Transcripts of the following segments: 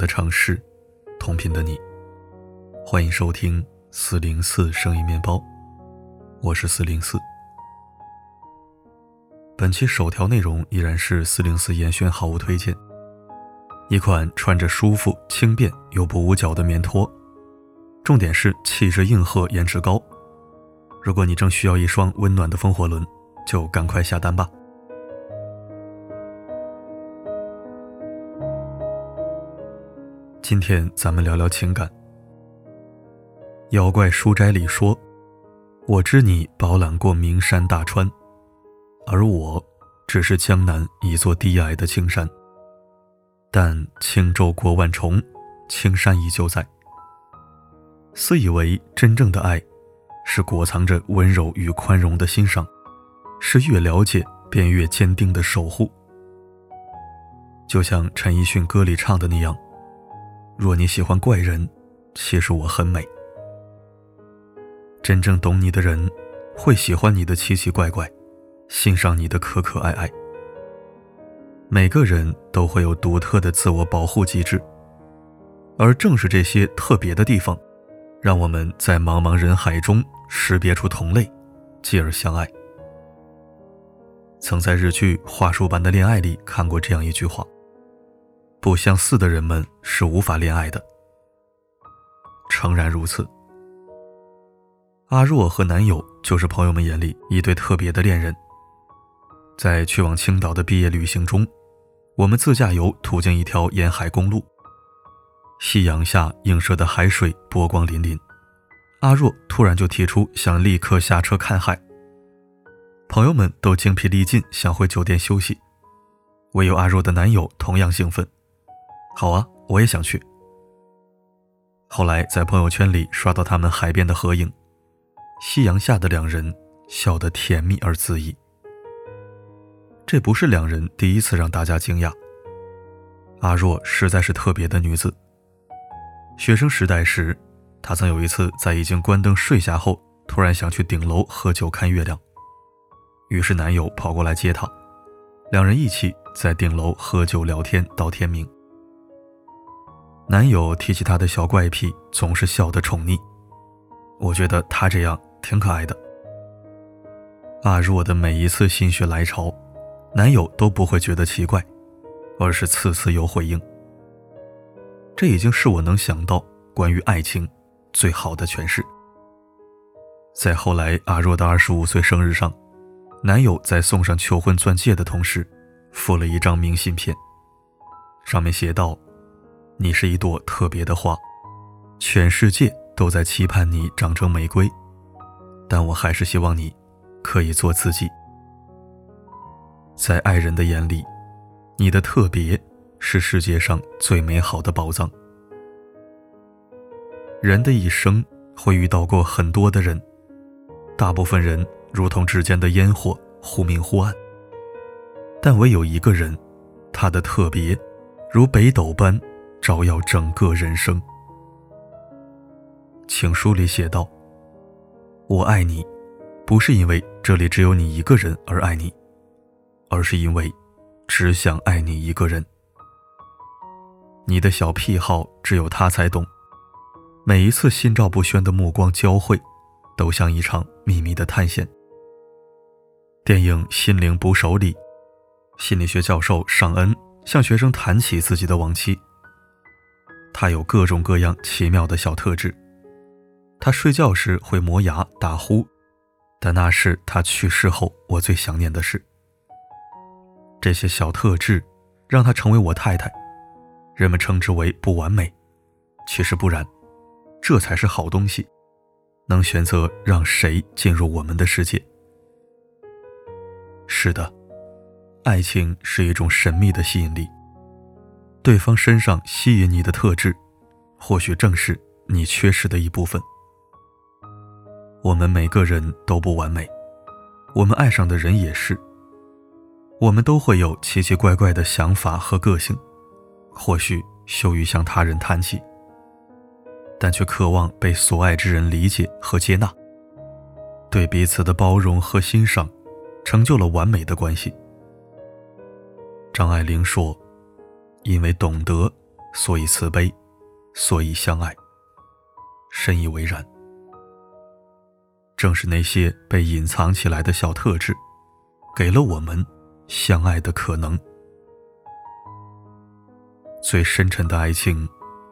的城市，同频的你，欢迎收听四零四声音面包，我是四零四。本期首条内容依然是四零四严选好物推荐，一款穿着舒服、轻便又不捂脚的棉拖，重点是气质硬核、颜值高。如果你正需要一双温暖的风火轮，就赶快下单吧。今天咱们聊聊情感。妖怪书斋里说：“我知你饱览过名山大川，而我只是江南一座低矮的青山。但轻舟过万重，青山依旧在。私以为真正的爱，是裹藏着温柔与宽容的欣赏，是越了解便越坚定的守护。就像陈奕迅歌里唱的那样。”若你喜欢怪人，其实我很美。真正懂你的人，会喜欢你的奇奇怪怪，欣赏你的可可爱爱。每个人都会有独特的自我保护机制，而正是这些特别的地方，让我们在茫茫人海中识别出同类，继而相爱。曾在日剧《话术般的恋爱》里看过这样一句话。不相似的人们是无法恋爱的。诚然如此。阿若和男友就是朋友们眼里一对特别的恋人。在去往青岛的毕业旅行中，我们自驾游途经一条沿海公路，夕阳下映射的海水波光粼粼。阿若突然就提出想立刻下车看海，朋友们都精疲力尽，想回酒店休息，唯有阿若的男友同样兴奋。好啊，我也想去。后来在朋友圈里刷到他们海边的合影，夕阳下的两人笑得甜蜜而恣意。这不是两人第一次让大家惊讶。阿若实在是特别的女子。学生时代时，她曾有一次在已经关灯睡下后，突然想去顶楼喝酒看月亮，于是男友跑过来接她，两人一起在顶楼喝酒聊天到天明。男友提起他的小怪癖，总是笑得宠溺。我觉得他这样挺可爱的。阿若的每一次心血来潮，男友都不会觉得奇怪，而是次次有回应。这已经是我能想到关于爱情最好的诠释。在后来阿若的二十五岁生日上，男友在送上求婚钻戒的同时，附了一张明信片，上面写道。你是一朵特别的花，全世界都在期盼你长成玫瑰，但我还是希望你可以做自己。在爱人的眼里，你的特别是世界上最美好的宝藏。人的一生会遇到过很多的人，大部分人如同指尖的烟火，忽明忽暗，但唯有一个人，他的特别如北斗般。照耀整个人生。情书里写道：“我爱你，不是因为这里只有你一个人而爱你，而是因为只想爱你一个人。你的小癖好只有他才懂，每一次心照不宣的目光交汇，都像一场秘密的探险。”电影《心灵捕手》里，心理学教授尚恩向学生谈起自己的亡妻。他有各种各样奇妙的小特质。他睡觉时会磨牙、打呼，但那是他去世后我最想念的事。这些小特质让他成为我太太，人们称之为不完美，其实不然，这才是好东西，能选择让谁进入我们的世界。是的，爱情是一种神秘的吸引力。对方身上吸引你的特质，或许正是你缺失的一部分。我们每个人都不完美，我们爱上的人也是。我们都会有奇奇怪怪的想法和个性，或许羞于向他人谈起，但却渴望被所爱之人理解和接纳。对彼此的包容和欣赏，成就了完美的关系。张爱玲说。因为懂得，所以慈悲，所以相爱。深以为然。正是那些被隐藏起来的小特质，给了我们相爱的可能。最深沉的爱情，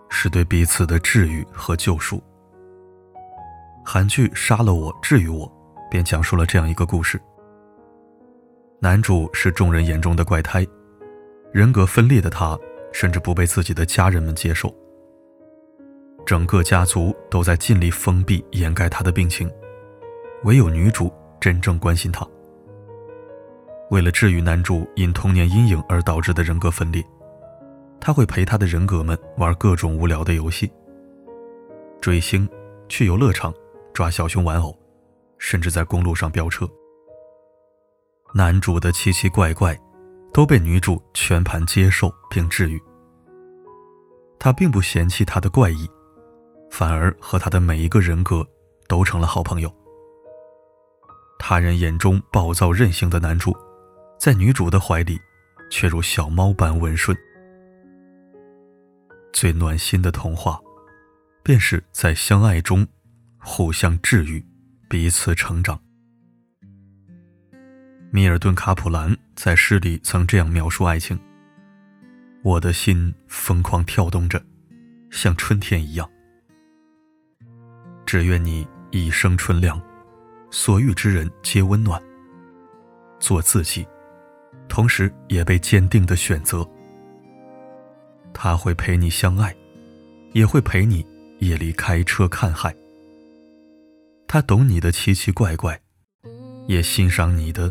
是对彼此的治愈和救赎。韩剧《杀了我，治愈我》便讲述了这样一个故事：男主是众人眼中的怪胎，人格分裂的他，甚至不被自己的家人们接受。整个家族都在尽力封闭掩盖他的病情，唯有女主真正关心他。为了治愈男主因童年阴影而导致的人格分裂。他会陪他的人格们玩各种无聊的游戏，追星、去游乐场、抓小熊玩偶，甚至在公路上飙车。男主的奇奇怪怪都被女主全盘接受并治愈。他并不嫌弃他的怪异，反而和他的每一个人格都成了好朋友。他人眼中暴躁任性的男主，在女主的怀里，却如小猫般温顺。最暖心的童话，便是在相爱中互相治愈，彼此成长。米尔顿·卡普兰在诗里曾这样描述爱情：“我的心疯狂跳动着，像春天一样。只愿你一生春凉，所遇之人皆温暖。做自己，同时也被坚定的选择。”他会陪你相爱，也会陪你夜里开车看海。他懂你的奇奇怪怪，也欣赏你的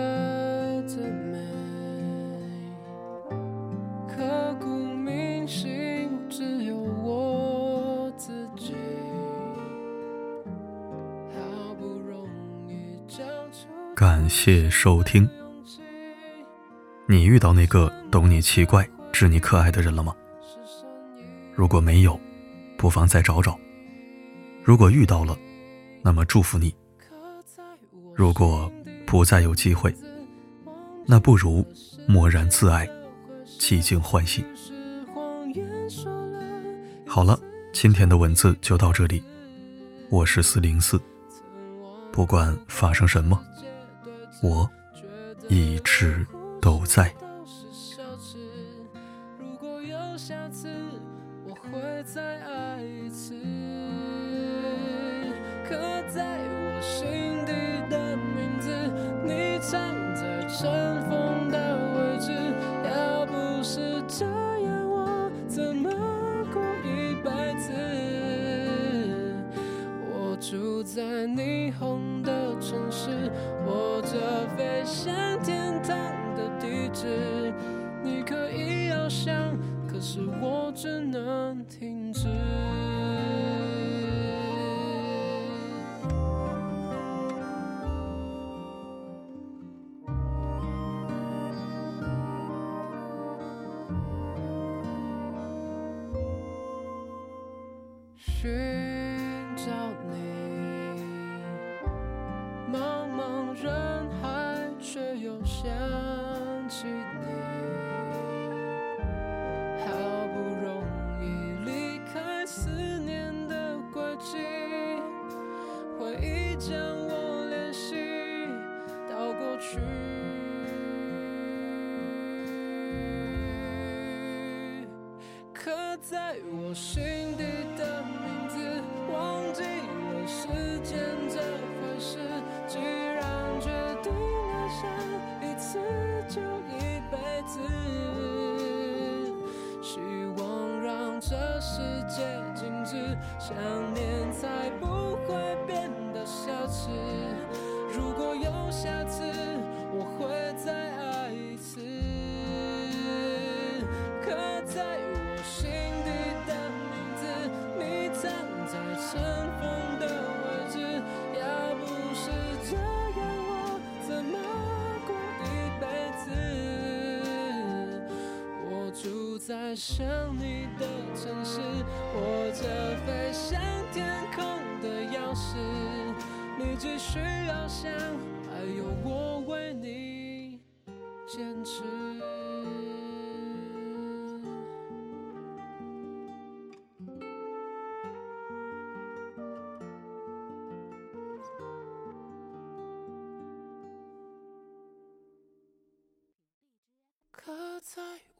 感谢收听。你遇到那个懂你奇怪、知你可爱的人了吗？如果没有，不妨再找找；如果遇到了，那么祝福你。如果不再有机会，那不如默然自爱，寂静欢喜。好了，今天的文字就到这里。我是四零四，不管发生什么，我一直都在。在你可是我只能停止。在我心底的名字，忘记了时间这回事。既然决定爱上一次就一辈子，希望让这世界静止，想念在想你的城市，握着飞向天空的钥匙，你只需要想，还有我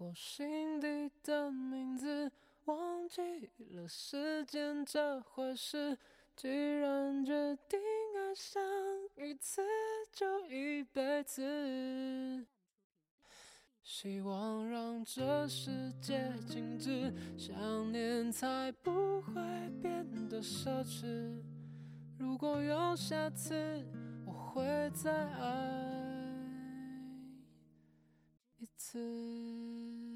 我心底的名字，忘记了时间这回事。既然决定爱上一次，就一辈子。希望让这世界静止，想念才不会变得奢侈。如果有下次，我会再爱。一次。